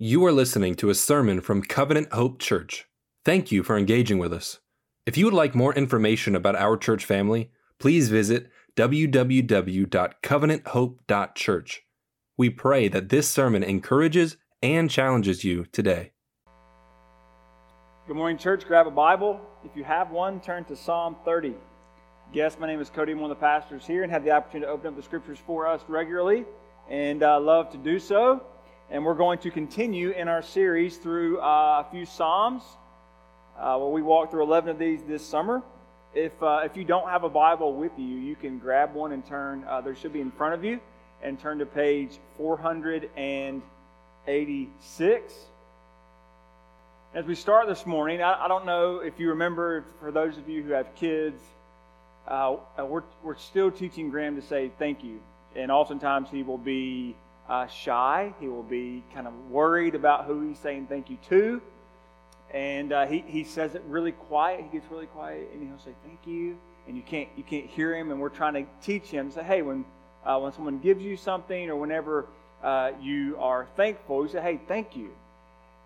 You are listening to a sermon from Covenant Hope Church. Thank you for engaging with us. If you would like more information about our church family, please visit www.covenanthope.church. We pray that this sermon encourages and challenges you today. Good morning, church. Grab a Bible. If you have one, turn to Psalm 30. Yes, my name is Cody. I'm one of the pastors here and have the opportunity to open up the scriptures for us regularly and uh, love to do so. And we're going to continue in our series through uh, a few Psalms. Uh, where we walk through 11 of these this summer. If, uh, if you don't have a Bible with you, you can grab one and turn, uh, there should be in front of you, and turn to page 486. As we start this morning, I, I don't know if you remember, for those of you who have kids, uh, we're, we're still teaching Graham to say thank you. And oftentimes he will be uh, shy. He will be kind of worried about who he's saying thank you to. And uh, he, he says it really quiet. He gets really quiet and he'll say thank you. And you can't, you can't hear him. And we're trying to teach him, say, hey, when, uh, when someone gives you something or whenever uh, you are thankful, you say, hey, thank you.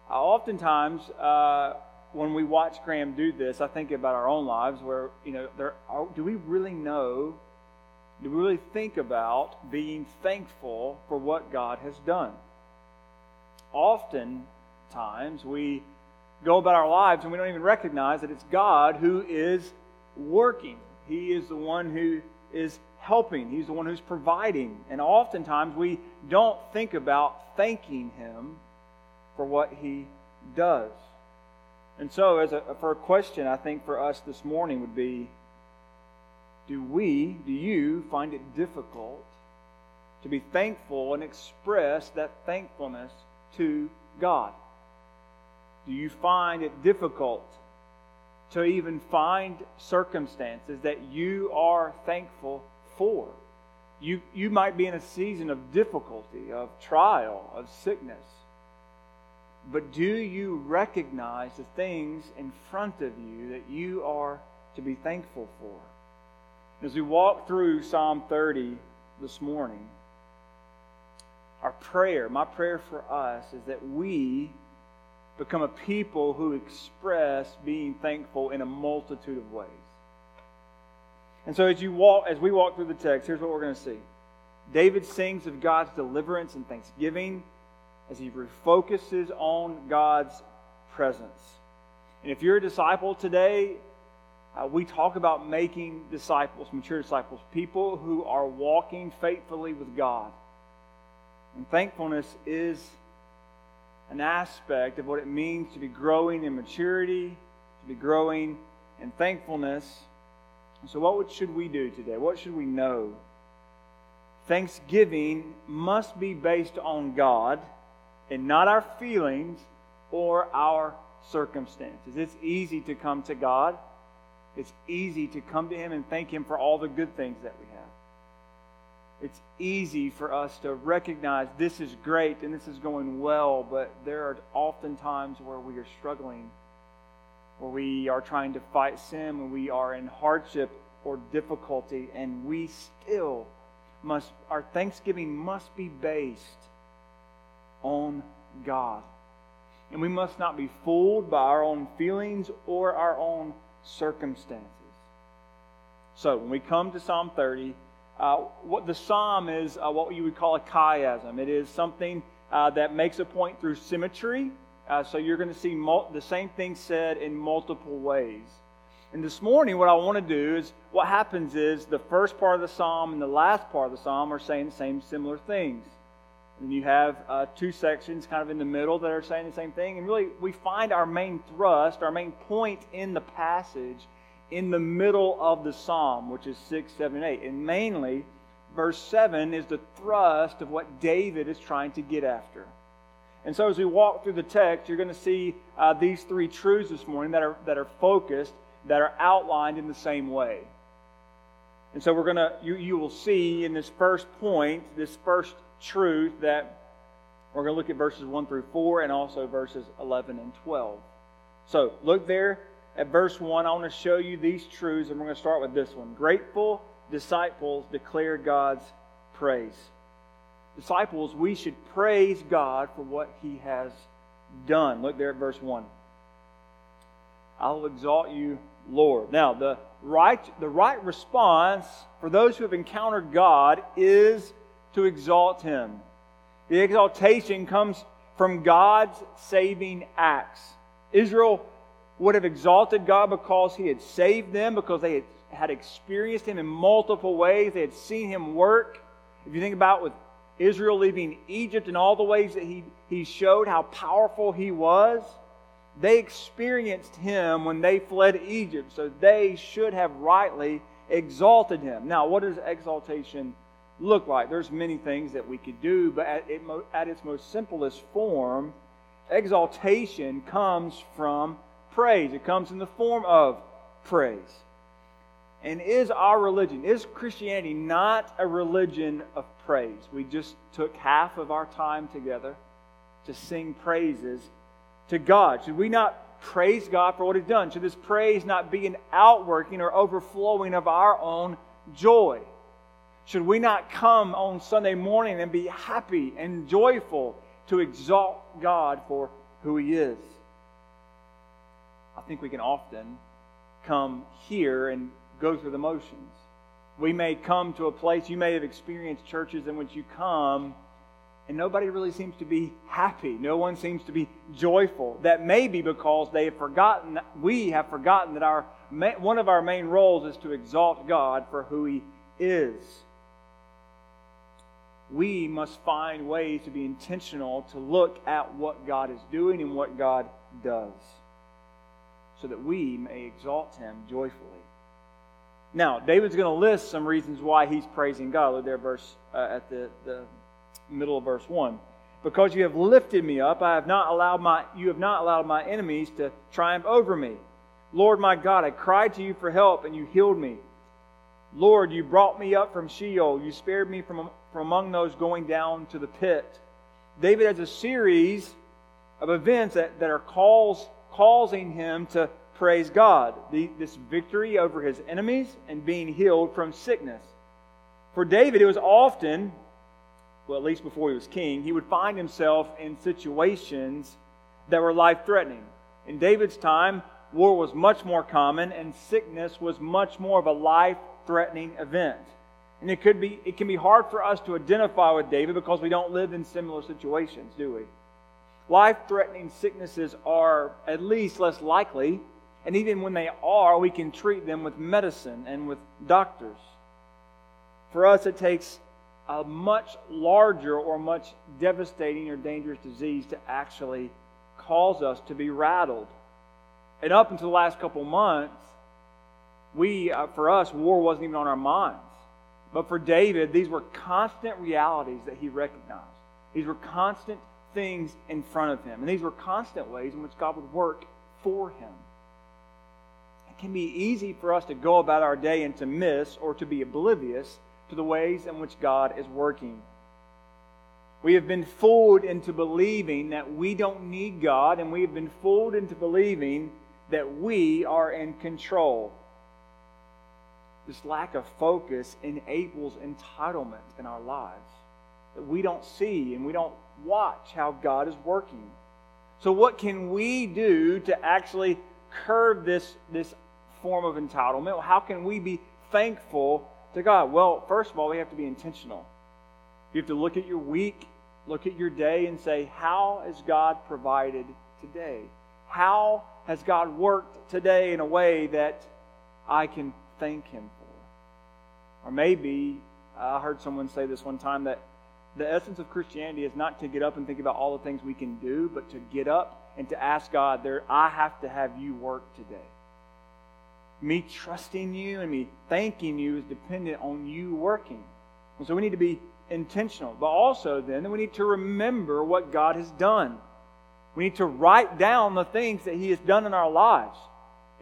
Uh, oftentimes, uh, when we watch Graham do this, I think about our own lives where, you know, there are, do we really know to really think about being thankful for what God has done. Oftentimes, we go about our lives and we don't even recognize that it's God who is working. He is the one who is helping, He's the one who's providing. And oftentimes, we don't think about thanking Him for what He does. And so, as a, for a question, I think for us this morning would be do we, do you find it difficult to be thankful and express that thankfulness to God? Do you find it difficult to even find circumstances that you are thankful for? You, you might be in a season of difficulty, of trial, of sickness. But do you recognize the things in front of you that you are to be thankful for? As we walk through Psalm 30 this morning, our prayer, my prayer for us, is that we become a people who express being thankful in a multitude of ways. And so as you walk, as we walk through the text, here's what we're going to see. David sings of God's deliverance and thanksgiving as he refocuses on God's presence. And if you're a disciple today, uh, we talk about making disciples, mature disciples, people who are walking faithfully with God. And thankfulness is an aspect of what it means to be growing in maturity, to be growing in thankfulness. So, what should we do today? What should we know? Thanksgiving must be based on God and not our feelings or our circumstances. It's easy to come to God it's easy to come to Him and thank Him for all the good things that we have. It's easy for us to recognize this is great and this is going well, but there are often times where we are struggling, where we are trying to fight sin, when we are in hardship or difficulty, and we still must, our thanksgiving must be based on God. And we must not be fooled by our own feelings or our own circumstances. So when we come to Psalm 30, uh, what the psalm is uh, what you would call a chiasm. It is something uh, that makes a point through symmetry. Uh, so you're going to see mul- the same thing said in multiple ways. And this morning, what I want to do is what happens is the first part of the psalm and the last part of the psalm are saying the same similar things. And you have uh, two sections kind of in the middle that are saying the same thing. And really, we find our main thrust, our main point in the passage in the middle of the psalm, which is 6, 7, 8. And mainly, verse 7 is the thrust of what David is trying to get after. And so, as we walk through the text, you're going to see uh, these three truths this morning that are, that are focused, that are outlined in the same way. And so, we're going to, you, you will see in this first point, this first truth that we're going to look at verses 1 through 4 and also verses 11 and 12. So look there at verse 1. I want to show you these truths, and we're going to start with this one. Grateful disciples declare God's praise. disciples, we should praise God for what he has done. Look there at verse 1. I'll exalt you, Lord. Now, the right, the right response for those who have encountered God is to exalt him. The exaltation comes from God's saving acts. Israel would have exalted God because he had saved them, because they had, experienced him in multiple ways. They had seen him work. If you think about with Israel leaving Egypt and all the ways that he, he showed how powerful he was, they experienced him when they fled Egypt, so they should have rightly exalted him. Now, what does exaltation look like? There's many things that we could do, but at, it, at its most simplest form, exaltation comes from praise. It comes in the form of praise. And is our religion, is Christianity not a religion of praise? We just took half of our time together to sing praises to God. Should we not praise God for what He's done? Should this praise not be an outworking or overflowing of our own joy? Should we not come on Sunday morning and be happy and joyful to exalt God for who He is? I think we can often come here and go through the motions. We may come to a place, you may have experienced churches in which you come and nobody really seems to be happy. No one seems to be joyful. That may be because they have forgotten, we have forgotten that our, one of our main roles is to exalt God for who He is. We must find ways to be intentional to look at what God is doing and what God does so that we may exalt Him joyfully. Now, David's going to list some reasons why he's praising God. Look there, verse uh, at the, the middle of verse 1. Because you have lifted me up, I have not allowed my, you have not allowed my enemies to triumph over me. Lord my God, I cried to you for help, and you healed me. Lord, you brought me up from Sheol. You spared me from, from among those going down to the pit. David has a series of events that, that are calls, causing him to praise God. The, this victory over his enemies and being healed from sickness. For David, it was often well, at least before he was king, he would find himself in situations that were life threatening. In David's time, war was much more common and sickness was much more of a life threatening event. And it could be it can be hard for us to identify with David because we don't live in similar situations, do we? Life threatening sicknesses are at least less likely, and even when they are, we can treat them with medicine and with doctors. For us, it takes a much larger or much devastating or dangerous disease to actually cause us to be rattled. And up until the last couple months, we, uh, for us, war wasn't even on our minds. But for David, these were constant realities that he recognized. These were constant things in front of him. And these were constant ways in which God would work for him. It can be easy for us to go about our day and to miss or to be oblivious to the ways in which God is working. We have been fooled into believing that we don't need God, and we have been fooled into believing that we are in control. This lack of focus enables entitlement in our lives. That we don't see and we don't watch how God is working. So, what can we do to actually curb this, this form of entitlement? How can we be thankful to God? Well, first of all, we have to be intentional. You have to look at your week, look at your day, and say, How has God provided today? How has God worked today in a way that I can thank Him for? Or maybe, I heard someone say this one time that the essence of Christianity is not to get up and think about all the things we can do, but to get up and to ask God, there, I have to have you work today me trusting you and me thanking you is dependent on you working. And so we need to be intentional. But also, then, we need to remember what God has done. We need to write down the things that He has done in our lives.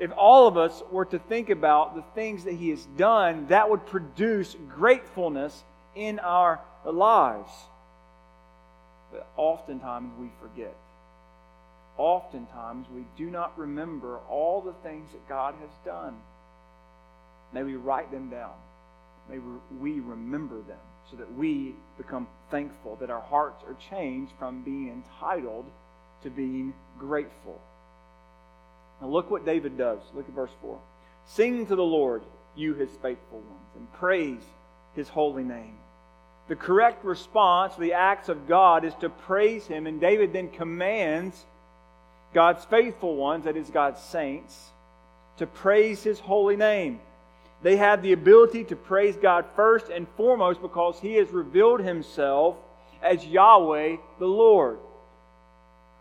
If all of us were to think about the things that He has done, that would produce gratefulness in our lives. But oftentimes we forget oftentimes we do not remember all the things that God has done. May we write them down. May we remember them so that we become thankful, that our hearts are changed from being entitled to being grateful. Now, look what David does. Look at verse 4. Sing to the Lord, you his faithful ones, and praise his holy name. The correct response to the acts of God is to praise him, and David then commands God's faithful ones, that is, God's saints, to praise his holy name. They have the ability to praise God first and foremost because he has revealed himself as Yahweh the Lord.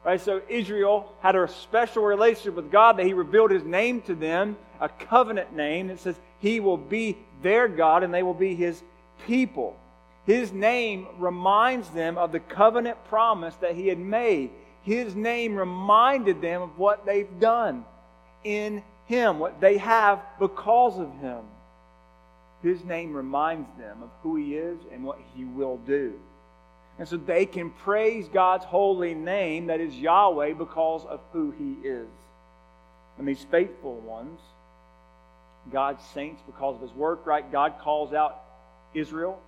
Right, so Israel had a special relationship with God that he revealed his name to them, a covenant name that says he will be their God and they will be his people. His name reminds them of the covenant promise that he had made. His name reminded them of what they've done in him, what they have because of him. His name reminds them of who he is and what he will do. And so they can praise God's holy name, that is Yahweh, because of who He is. And these faithful ones, God's saints, because of His work, right? God calls out Israel.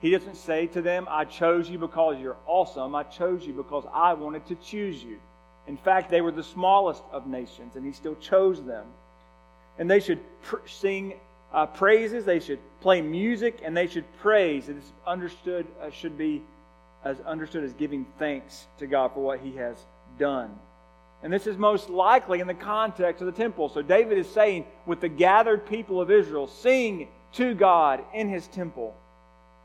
He doesn't say to them, I chose you because you're awesome. I chose you because I wanted to choose you. In fact, they were the smallest of nations, and He still chose them. And they should pr- sing uh, praises, they should play music, and they should praise. It is understood, uh, should be as understood as giving thanks to God for what he has done. And this is most likely in the context of the temple. So David is saying, with the gathered people of Israel, sing to God in his temple.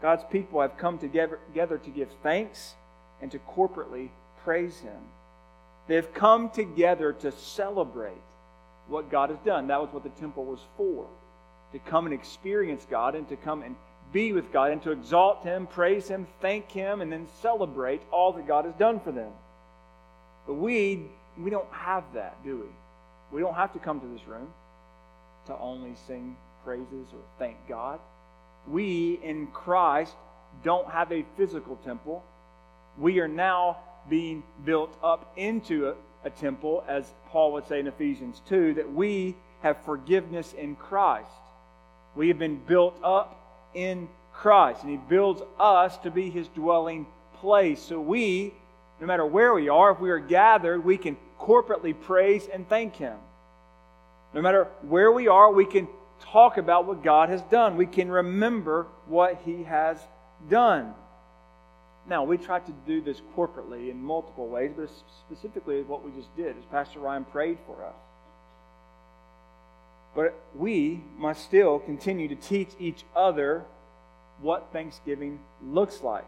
God's people have come together, together to give thanks and to corporately praise him. They have come together to celebrate what God has done. That was what the temple was for to come and experience God and to come and be with God and to exalt Him, praise Him, thank Him, and then celebrate all that God has done for them. But we, we don't have that, do we? We don't have to come to this room to only sing praises or thank God. We in Christ don't have a physical temple. We are now being built up into a, a temple, as Paul would say in Ephesians 2, that we have forgiveness in Christ. We have been built up in Christ. And He builds us to be His dwelling place. So we, no matter where we are, if we are gathered, we can corporately praise and thank Him. No matter where we are, we can talk about what God has done. We can remember what He has done. Now, we try to do this corporately in multiple ways, but specifically what we just did, as Pastor Ryan prayed for us. But we must still continue to teach each other what Thanksgiving looks like.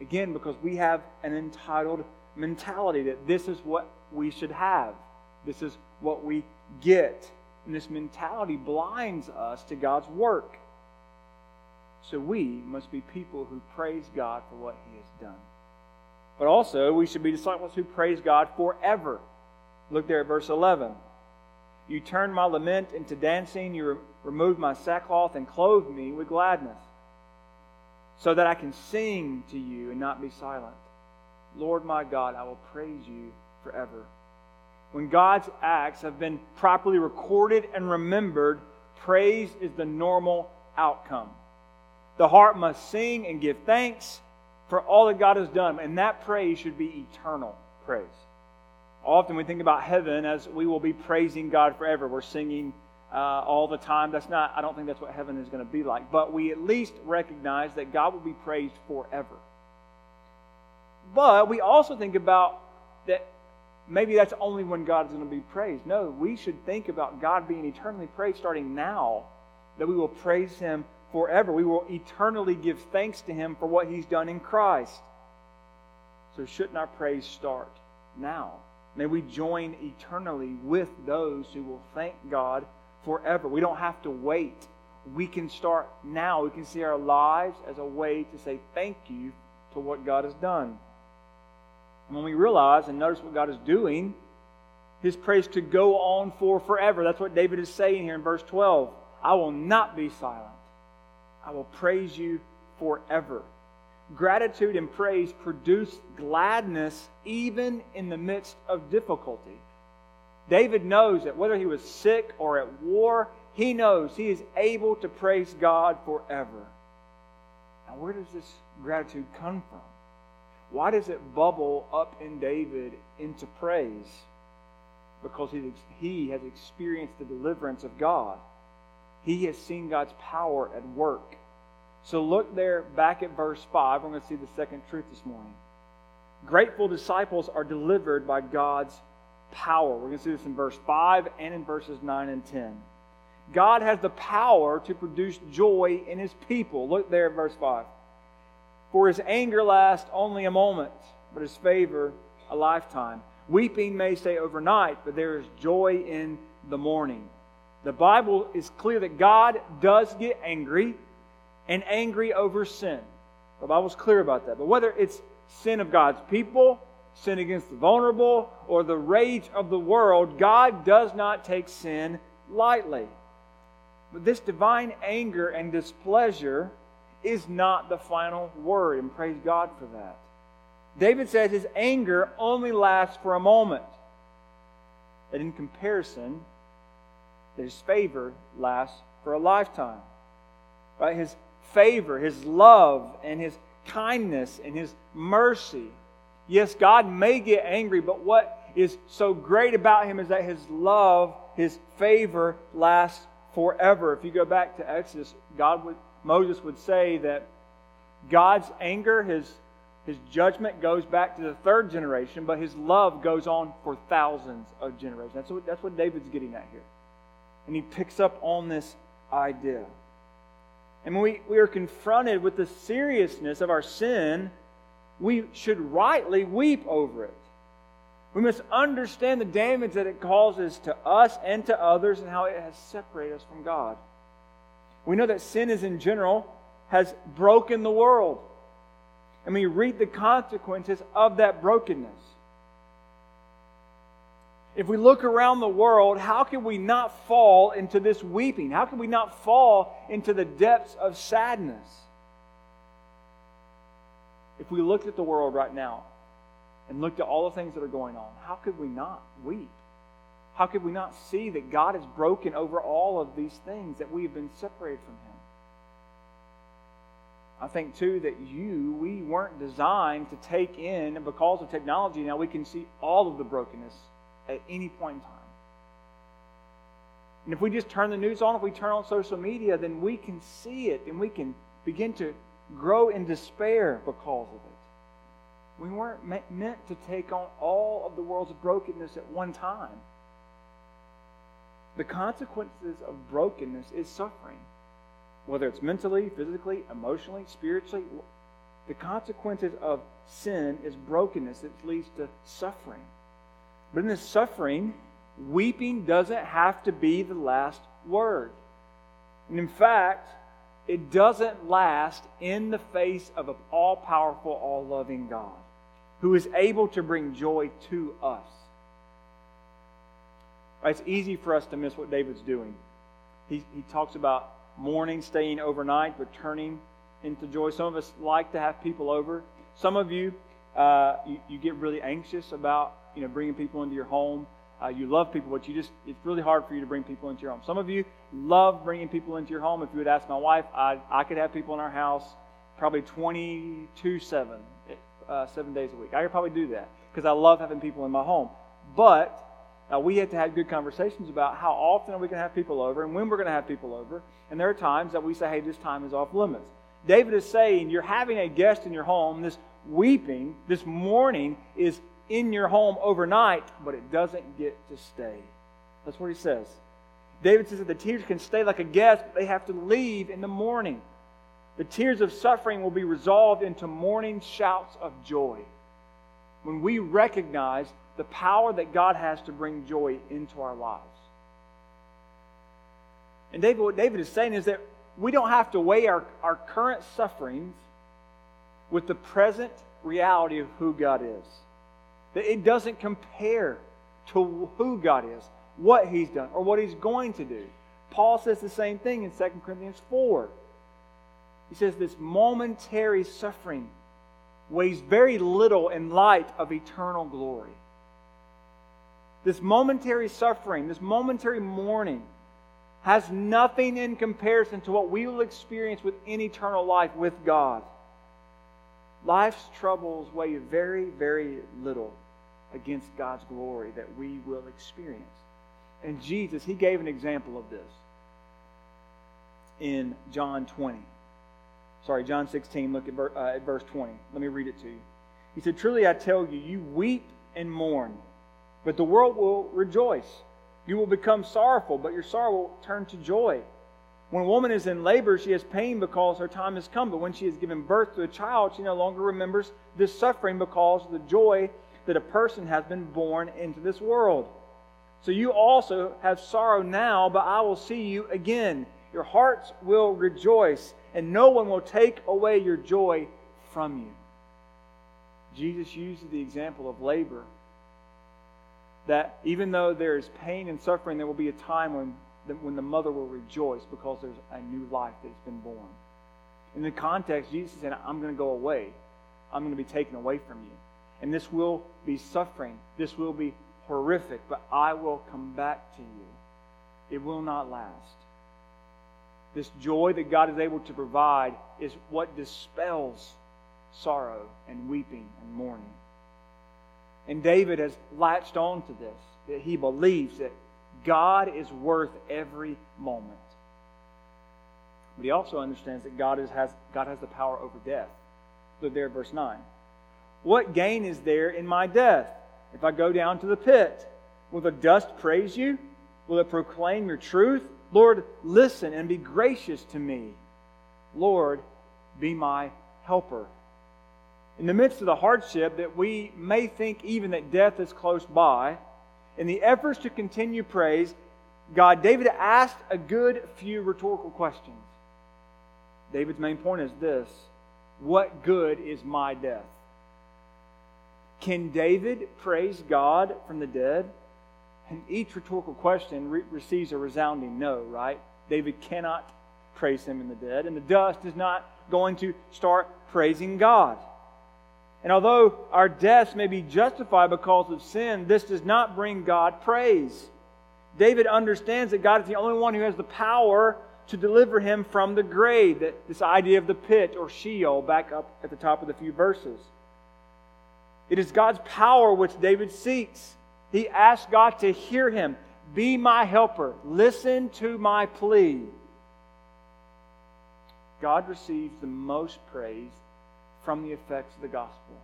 Again, because we have an entitled mentality that this is what we should have, this is what we get. And this mentality blinds us to God's work. So we must be people who praise God for what He has done. But also, we should be disciples who praise God forever. Look there at verse 11. You turned my lament into dancing. You re- removed my sackcloth and clothed me with gladness, so that I can sing to you and not be silent. Lord my God, I will praise you forever. When God's acts have been properly recorded and remembered, praise is the normal outcome. The heart must sing and give thanks for all that God has done, and that praise should be eternal praise. Often we think about heaven as we will be praising God forever. We're singing uh, all the time. That's not, I don't think that's what heaven is going to be like. But we at least recognize that God will be praised forever. But we also think about that maybe that's only when God's going to be praised. No, we should think about God being eternally praised starting now, that we will praise Him forever. We will eternally give thanks to Him for what He's done in Christ. So, shouldn't our praise start now? May we join eternally with those who will thank God forever. We don't have to wait. We can start now. We can see our lives as a way to say thank you to what God has done. And when we realize and notice what God is doing, his praise could go on for forever. That's what David is saying here in verse 12. I will not be silent. I will praise you forever gratitude and praise produce gladness even in the midst of difficulty. David knows that whether he was sick or at war, he knows he is able to praise God forever. Now, where does this gratitude come from? Why does it bubble up in David into praise? Because he, has experienced the deliverance of God. He has seen God's power at work. So look there back at verse 5. We're going to see the second truth this morning. Grateful disciples are delivered by God's power. We're going to see this in verse 5 and in verses 9 and 10. God has the power to produce joy in his people. Look there at verse 5. For his anger lasts only a moment, but his favor a lifetime. Weeping may stay overnight, but there is joy in the morning. The Bible is clear that God does get angry and angry over sin. The Bible's clear about that. But whether it's sin of God's people, sin against the vulnerable, or the rage of the world, God does not take sin lightly. But this divine anger and displeasure is not the final word, and praise God for that. David says his anger only lasts for a moment. And in comparison, his favor lasts for a lifetime. Right? His favor, his love, and his kindness and his mercy. Yes, God may get angry, but what is so great about him is that his love, his favor lasts forever. If you go back to Exodus, God would Moses would say that God's anger, his, his judgment goes back to the third generation, but his love goes on for thousands of generations. That's what, that's what David's getting at here. And he picks up on this idea. And when we, we are confronted with the seriousness of our sin, we should rightly weep over it. We must understand the damage that it causes to us and to others and how it has separated us from God. We know that sin is in general has broken the world. And we reap the consequences of that brokenness. If we look around the world, how can we not fall into this weeping? How can we not fall into the depths of sadness? If we looked at the world right now and looked at all the things that are going on, how could we not weep? How could we not see that God is broken over all of these things, that we have been separated from Him? I think, too, that you, we weren't designed to take in, and because of technology, now we can see all of the brokenness at any point in time. And if we just turn the news on, if we turn on social media, then we can see it and we can begin to grow in despair because of it. We weren't meant to take on all of the world's brokenness at one time. The consequences of brokenness is suffering, whether it's mentally, physically, emotionally, spiritually. The consequences of sin is brokenness that leads to suffering. But in this suffering, weeping doesn't have to be the last word. And in fact, it doesn't last in the face of an all powerful, all loving God who is able to bring joy to us. It's easy for us to miss what David's doing. He, he talks about mourning, staying overnight, but turning into joy. Some of us like to have people over. Some of you, uh, you, you, get really anxious about you know bringing people into your home. Uh, you love people, but you just it's really hard for you to bring people into your home. Some of you love bringing people into your home. If you would ask my wife, I, I could have people in our house probably 22 7, uh, seven days a week. I could probably do that because I love having people in my home. But now, we had to have good conversations about how often are we going to have people over and when we're going to have people over. And there are times that we say, hey, this time is off limits. David is saying, you're having a guest in your home. This weeping, this mourning is in your home overnight, but it doesn't get to stay. That's what he says. David says that the tears can stay like a guest, but they have to leave in the morning. The tears of suffering will be resolved into morning shouts of joy. When we recognize the power that God has to bring joy into our lives. And David, what David is saying is that we don't have to weigh our, our current sufferings with the present reality of who God is. That it doesn't compare to who God is, what He's done, or what He's going to do. Paul says the same thing in 2 Corinthians 4. He says this momentary suffering weighs very little in light of eternal glory. This momentary suffering, this momentary mourning, has nothing in comparison to what we will experience within eternal life with God. Life's troubles weigh very, very little against God's glory that we will experience. And Jesus, he gave an example of this in John 20. Sorry, John 16, look at, uh, at verse 20. Let me read it to you. He said, Truly I tell you, you weep and mourn, but the world will rejoice. You will become sorrowful, but your sorrow will turn to joy. When a woman is in labor, she has pain because her time has come. But when she has given birth to a child, she no longer remembers this suffering because the joy that a person has been born into this world. So you also have sorrow now, but I will see you again. Your hearts will rejoice, and no one will take away your joy from you. Jesus uses the example of labor that even though there is pain and suffering, there will be a time when the, when the mother will rejoice because there's a new life that has been born. In the context, Jesus said, I'm going to go away. I'm going to be taken away from you. And this will be suffering. This will be horrific, but I will come back to you. It will not last. This joy that God is able to provide is what dispels sorrow and weeping and mourning. And David has latched on to this, that he believes that God is worth every moment. But he also understands that God, is, has, God has the power over death. Look there verse 9. What gain is there in my death? If I go down to the pit, will the dust praise you? Will it proclaim your truth? Lord, listen and be gracious to me. Lord, be my helper. In the midst of the hardship that we may think even that death is close by, in the efforts to continue praise, God, David asked a good few rhetorical questions. David's main point is this What good is my death? Can David praise God from the dead? And each rhetorical question re- receives a resounding no, right? David cannot praise him in the dead, and the dust is not going to start praising God. And although our deaths may be justified because of sin, this does not bring God praise. David understands that God is the only one who has the power to deliver him from the grave. That this idea of the pit or Sheol back up at the top of the few verses. It is God's power which David seeks. He asks God to hear him. Be my helper. Listen to my plea. God receives the most praise from the effects of the gospel.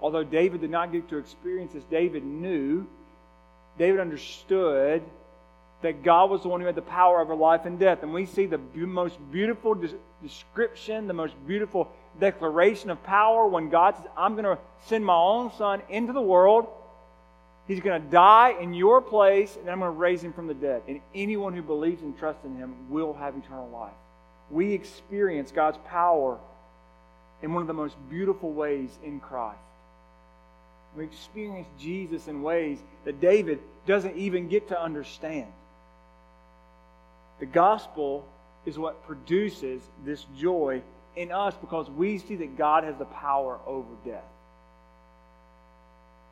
Although David did not get to experience this, David knew, David understood that God was the one who had the power over life and death. And we see the most beautiful description, the most beautiful declaration of power when God says, I'm going to send my own son into the world. He's going to die in your place, and I'm going to raise him from the dead. And anyone who believes and trusts in him will have eternal life. We experience God's power in one of the most beautiful ways in Christ. We experience Jesus in ways that David doesn't even get to understand. The gospel is what produces this joy in us because we see that God has the power over death.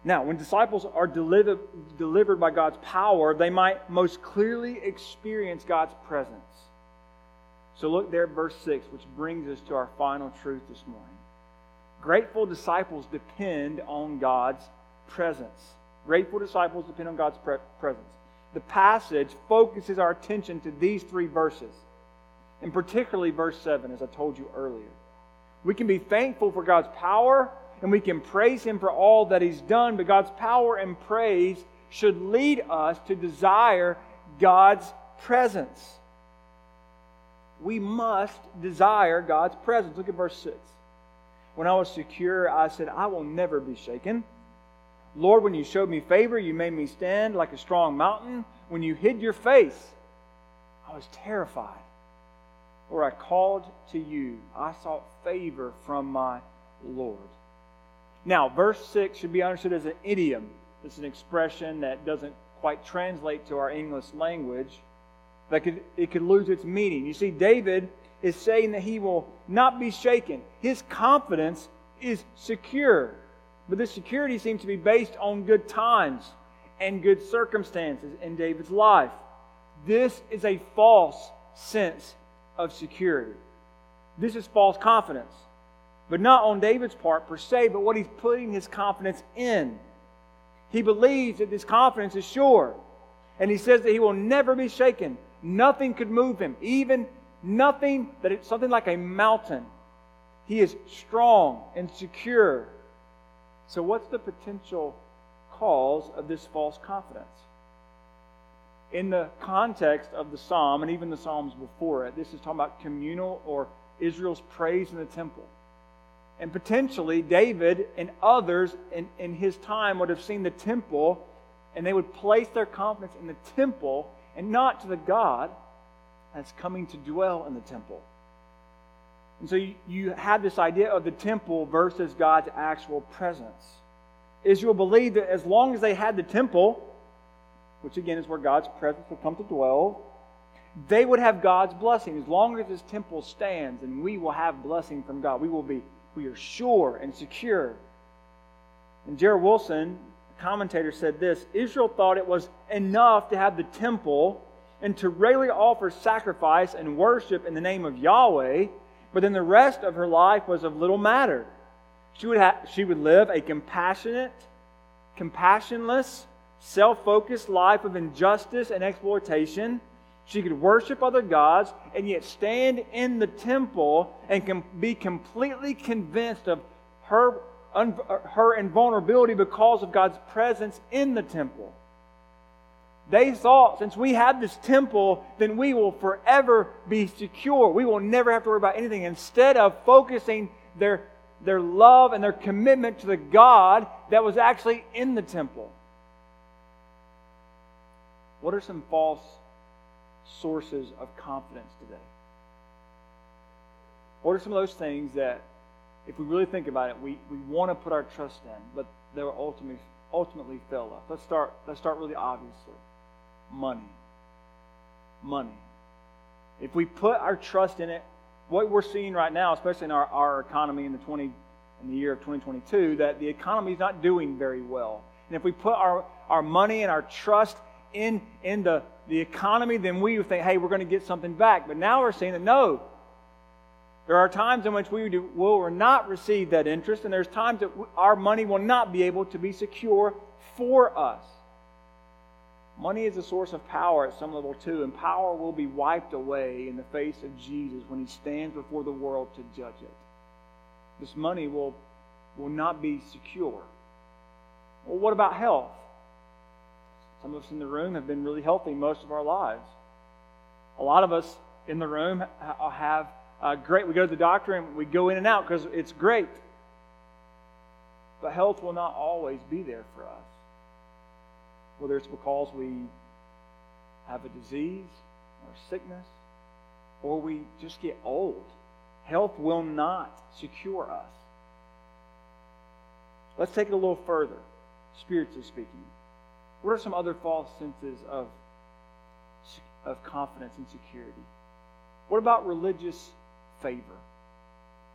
Now, when disciples are delivered, delivered by God's power, they might most clearly experience God's presence. So look there at verse 6, which brings us to our final truth this morning. Grateful disciples depend on God's presence. Grateful disciples depend on God's pre- presence. The passage focuses our attention to these three verses, and particularly verse 7, as I told you earlier. We can be thankful for God's power, and we can praise Him for all that He's done, but God's power and praise should lead us to desire God's presence. We must desire God's presence. Look at verse 6. When I was secure, I said, I will never be shaken. Lord, when you showed me favor, you made me stand like a strong mountain. When you hid your face, I was terrified. Lord, I called to you. I sought favor from my Lord. Now, verse 6 should be understood as an idiom. It's an expression that doesn't quite translate to our English language. That could, it could lose its meaning. You see, David is saying that he will not be shaken. His confidence is secure. But this security seems to be based on good times and good circumstances in David's life. This is a false sense of security. This is false confidence. But not on David's part per se, but what he's putting his confidence in. He believes that this confidence is sure. And he says that he will never be shaken. Nothing could move him, even nothing that it's something like a mountain. He is strong and secure. So, what's the potential cause of this false confidence? In the context of the psalm, and even the psalms before it, this is talking about communal or Israel's praise in the temple. And potentially, David and others in, in his time would have seen the temple and they would place their confidence in the temple and not to the God that's coming to dwell in the temple. And so you, you have this idea of the temple versus God's actual presence. Israel believed that as long as they had the temple, which again is where God's presence will come to dwell, they would have God's blessing. As long as this temple stands, and we will have blessing from God. We will be, we are sure and secure. And Jared Wilson, a commentator, said this Israel thought it was enough to have the temple and to regularly offer sacrifice and worship in the name of Yahweh but then the rest of her life was of little matter. She would, have, she would live a compassionate, compassionless, self focused life of injustice and exploitation. She could worship other gods and yet stand in the temple and be completely convinced of her, un- her invulnerability because of God's presence in the temple. They thought, since we have this temple, then we will forever be secure. We will never have to worry about anything. Instead of focusing their, their love and their commitment to the God that was actually in the temple. What are some false sources of confidence today? What are some of those things that, if we really think about it, we, we want to put our trust in, but they ultimately, ultimately fail us? Let's start, let's start really obviously money. Money. If we put our trust in it, what we're seeing right now, especially in our, our economy in the 20 in the year of 2022, that the economy is not doing very well. And if we put our, our money and our trust in, in the, the economy, then we would think, hey, we're going to get something back. But now we're seeing that no. There are times in which we do, will not receive that interest, and there's times that our money will not be able to be secure for us. Money is a source of power at some level too, and power will be wiped away in the face of Jesus when he stands before the world to judge it. This money will, will not be secure. Well, what about health? Some of us in the room have been really healthy most of our lives. A lot of us in the room have uh, great, we go to the doctor and we go in and out because it's great. But health will not always be there for us whether it's because we have a disease or sickness or we just get old. Health will not secure us. Let's take it a little further, spiritually speaking. What are some other false senses of, of confidence and security? What about religious favor?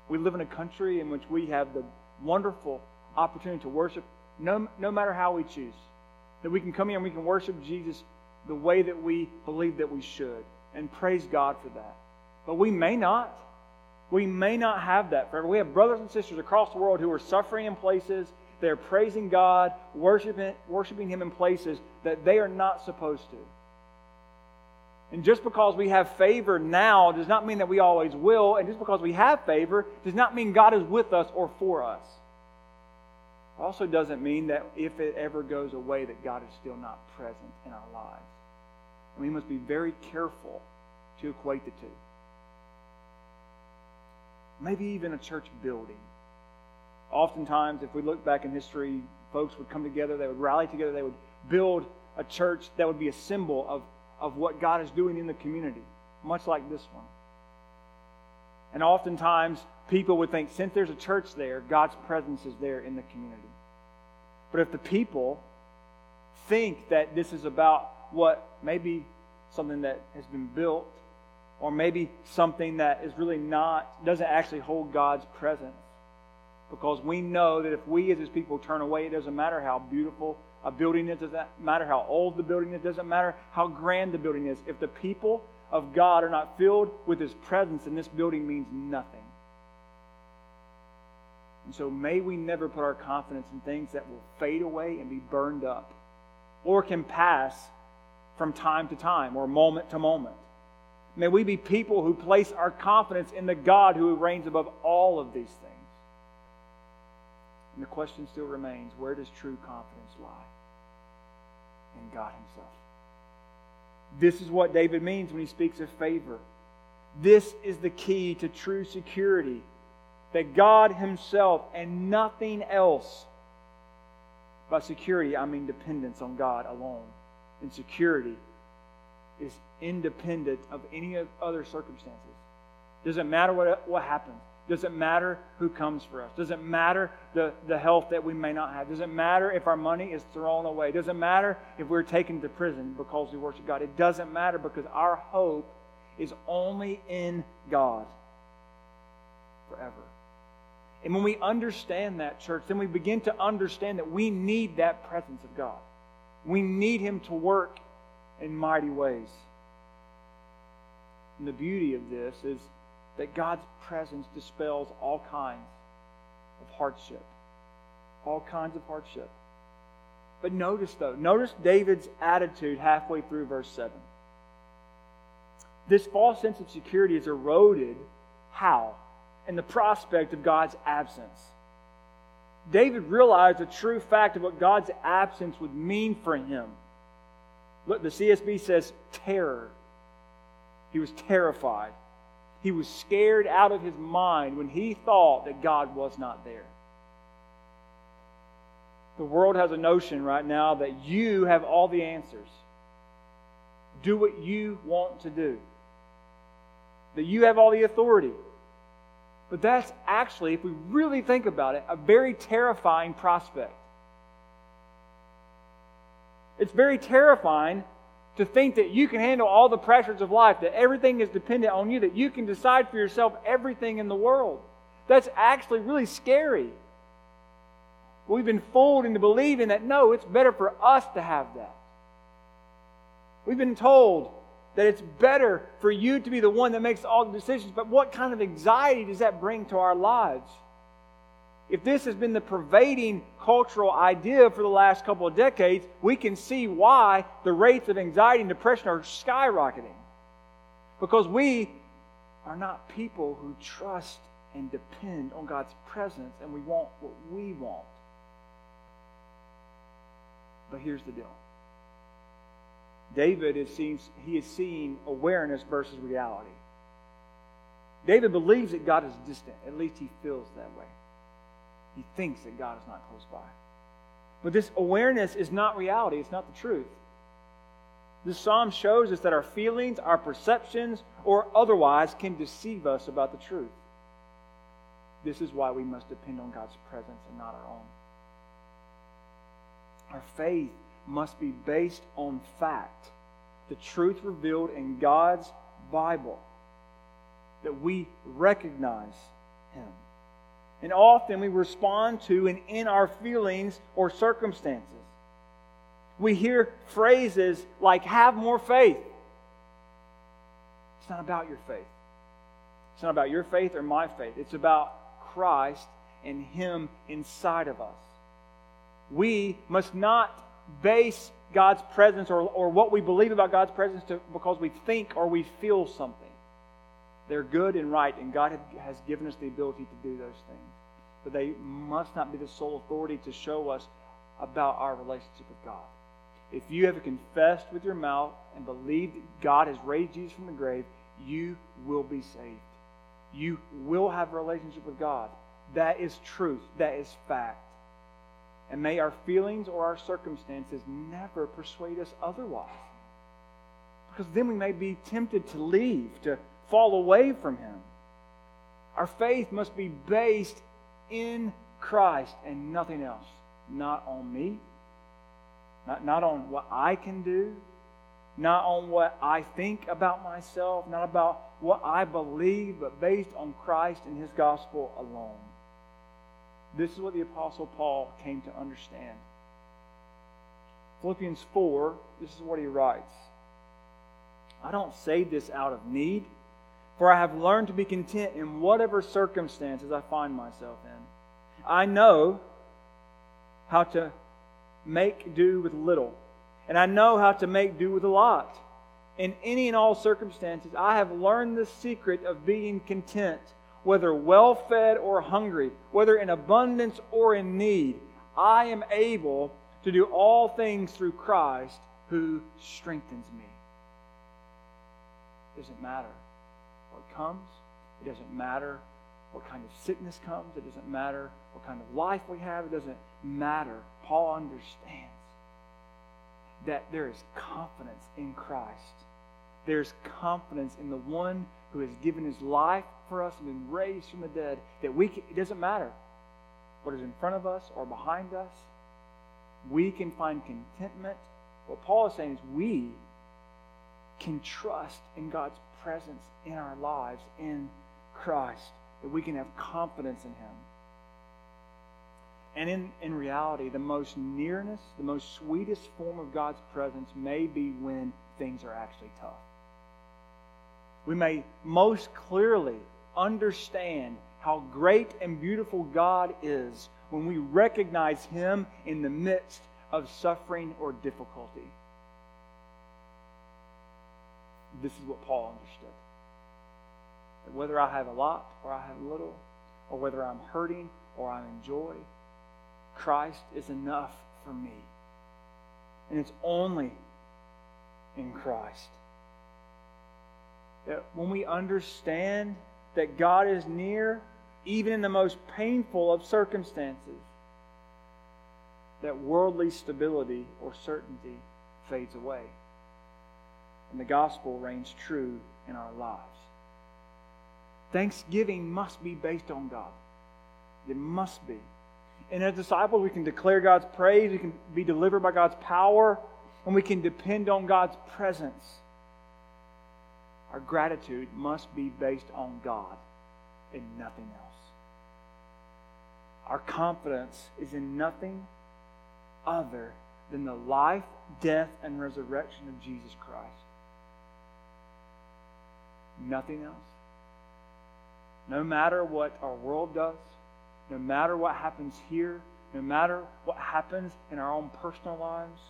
We live in a country in which we have the wonderful opportunity to worship no, no matter how we choose. That we can come here and we can worship Jesus the way that we believe that we should. And praise God for that. But we may not. We may not have that forever. We have brothers and sisters across the world who are suffering in places. They're praising God, worshiping, worshiping Him in places that they are not supposed to. And just because we have favor now does not mean that we always will. And just because we have favor does not mean God is with us or for us It also doesn't mean that if it ever goes away that God is still not present in our lives. And we must be very careful to equate the two. Maybe even a church building. Oftentimes, if we look back in history, folks would come together, they would rally together, they would build a church that would be a symbol of, of what God is doing in the community, much like this one. And oftentimes, people would think since there's a church there, God's presence is there in the community. But if the people think that this is about what maybe something that has been built, or maybe something that is really not, doesn't actually hold God's presence, because we know that if we as his people turn away, it doesn't matter how beautiful a building is, it doesn't matter how old the building is, doesn't matter how grand the building is. If the people of God are not filled with His presence, then this building means nothing. And so may we never put our confidence in things that will fade away and be burned up or can pass from time to time or moment to moment. May we be people who place our confidence in the God who reigns above all of these things. And the question still remains where does true confidence lie? In God Himself. This is what David means when he speaks of favor. This is the key to true security that God Himself and nothing else. By security, I mean dependence on God alone. And security is independent of any other circumstances. Doesn't matter what, what happens. Doesn't matter who comes for us. Doesn't matter the, the health that we may not have. Doesn't matter if our money is thrown away. Doesn't matter if we're taken to prison because we worship God. It doesn't matter because our hope is only in God forever. And when we understand that, church, then we begin to understand that we need that presence of God. We need Him to work in mighty ways. And the beauty of this is that God's presence dispels all kinds of hardship. All kinds of hardship. But notice, though, notice David's attitude halfway through verse 7. This false sense of security is eroded. How? In the prospect of God's absence. David realized the true fact of what God's absence would mean for him. Look, the CSB says terror. He was terrified. He was scared out of his mind when he thought that God was not there. The world has a notion right now that you have all the answers. Do what you want to do. That you have all the authority. But that's actually, if we really think about it, a very terrifying prospect. It's very terrifying to think that you can handle all the pressures of life, that everything is dependent on you, that you can decide for yourself everything in the world. That's actually really scary. We've been fooled into believing that no, it's better for us to have that. We've been told that it's better for you to be the one that makes all the decisions, but what kind of anxiety does that bring to our lives? If this has been the pervading cultural idea for the last couple of decades, we can see why the rates of anxiety and depression are skyrocketing. Because we are not people who trust and depend on God's presence and we want what we want. But here's the deal. David is seeing, he is seeing awareness versus reality. David believes that God is distant. At least he feels that way. He thinks that God is not close by. But this awareness is not reality, it's not the truth. This psalm shows us that our feelings, our perceptions, or otherwise can deceive us about the truth. This is why we must depend on God's presence and not our own. Our faith must be based on fact, the truth revealed in God's Bible, that we recognize Him. And often we respond to and in our feelings or circumstances. We hear phrases like, have more faith. It's not about your faith. It's not about your faith or my faith. It's about Christ and Him inside of us. We must not base God's presence or, or what we believe about God's presence to, because we think or we feel something. They're good and right, and God has given us the ability to do those things. But they must not be the sole authority to show us about our relationship with God. If you have confessed with your mouth and believed that God has raised Jesus from the grave, you will be saved. You will have a relationship with God. That is truth. That is fact. And may our feelings or our circumstances never persuade us otherwise. Because then we may be tempted to leave, to fall away from Him. Our faith must be based in Christ and nothing else. Not on me, not, not on what I can do, not on what I think about myself, not about what I believe, but based on Christ and His gospel alone. This is what the Apostle Paul came to understand. Philippians 4, this is what he writes I don't say this out of need, for I have learned to be content in whatever circumstances I find myself in. I know how to make do with little, and I know how to make do with a lot. In any and all circumstances, I have learned the secret of being content, whether well fed or hungry, whether in abundance or in need. I am able to do all things through Christ who strengthens me. It doesn't matter comes, it doesn't matter what kind of sickness comes, it doesn't matter what kind of life we have, it doesn't matter. Paul understands that there is confidence in Christ. There's confidence in the one who has given his life for us and been raised from the dead. That we can, it doesn't matter what is in front of us or behind us. We can find contentment. What Paul is saying is we can trust in God's presence in our lives in Christ. That we can have confidence in him. And in, in reality, the most nearness, the most sweetest form of God's presence may be when things are actually tough. We may most clearly understand how great and beautiful God is when we recognize Him in the midst of suffering or difficulty. This is what Paul understood. That whether I have a lot or I have little, or whether I'm hurting or I'm in joy, Christ is enough for me. And it's only in Christ. That when we understand that God is near, even in the most painful of circumstances, that worldly stability or certainty fades away. And the gospel reigns true in our lives. Thanksgiving must be based on God. It must be. And as disciples, we can declare God's praise, we can be delivered by God's power, and we can depend on God's presence. Our gratitude must be based on God and nothing else. Our confidence is in nothing other than the life, death, and resurrection of Jesus Christ. Nothing else. No matter what our world does, no matter what happens here, no matter what happens in our own personal lives,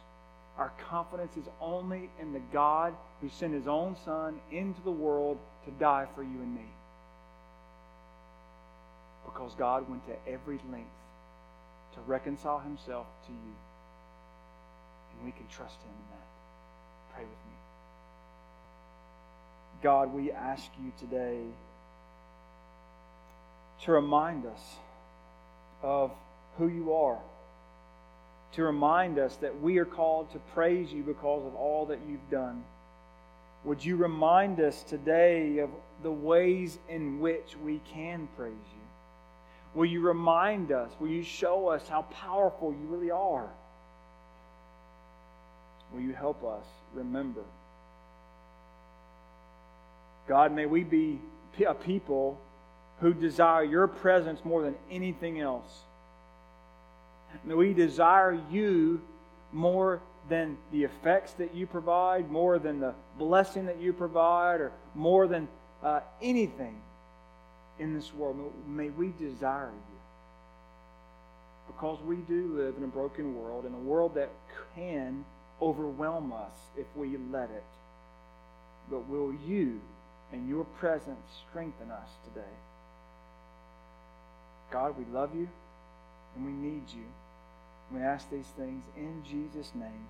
our confidence is only in the God who sent his own Son into the world to die for you and me. Because God went to every length to reconcile himself to you. And we can trust him in that. Pray with me. God, we ask you today to remind us of who you are. To remind us that we are called to praise you because of all that you've done. Would you remind us today of the ways in which we can praise you? Will you remind us? Will you show us how powerful you really are? Will you help us remember? God, may we be a people who desire your presence more than anything else. May we desire you more than the effects that you provide, more than the blessing that you provide, or more than uh, anything in this world. May we desire you. Because we do live in a broken world, in a world that can overwhelm us if we let it. But will you and your presence strengthen us today? God, we love you and we need you. We ask these things in Jesus' name.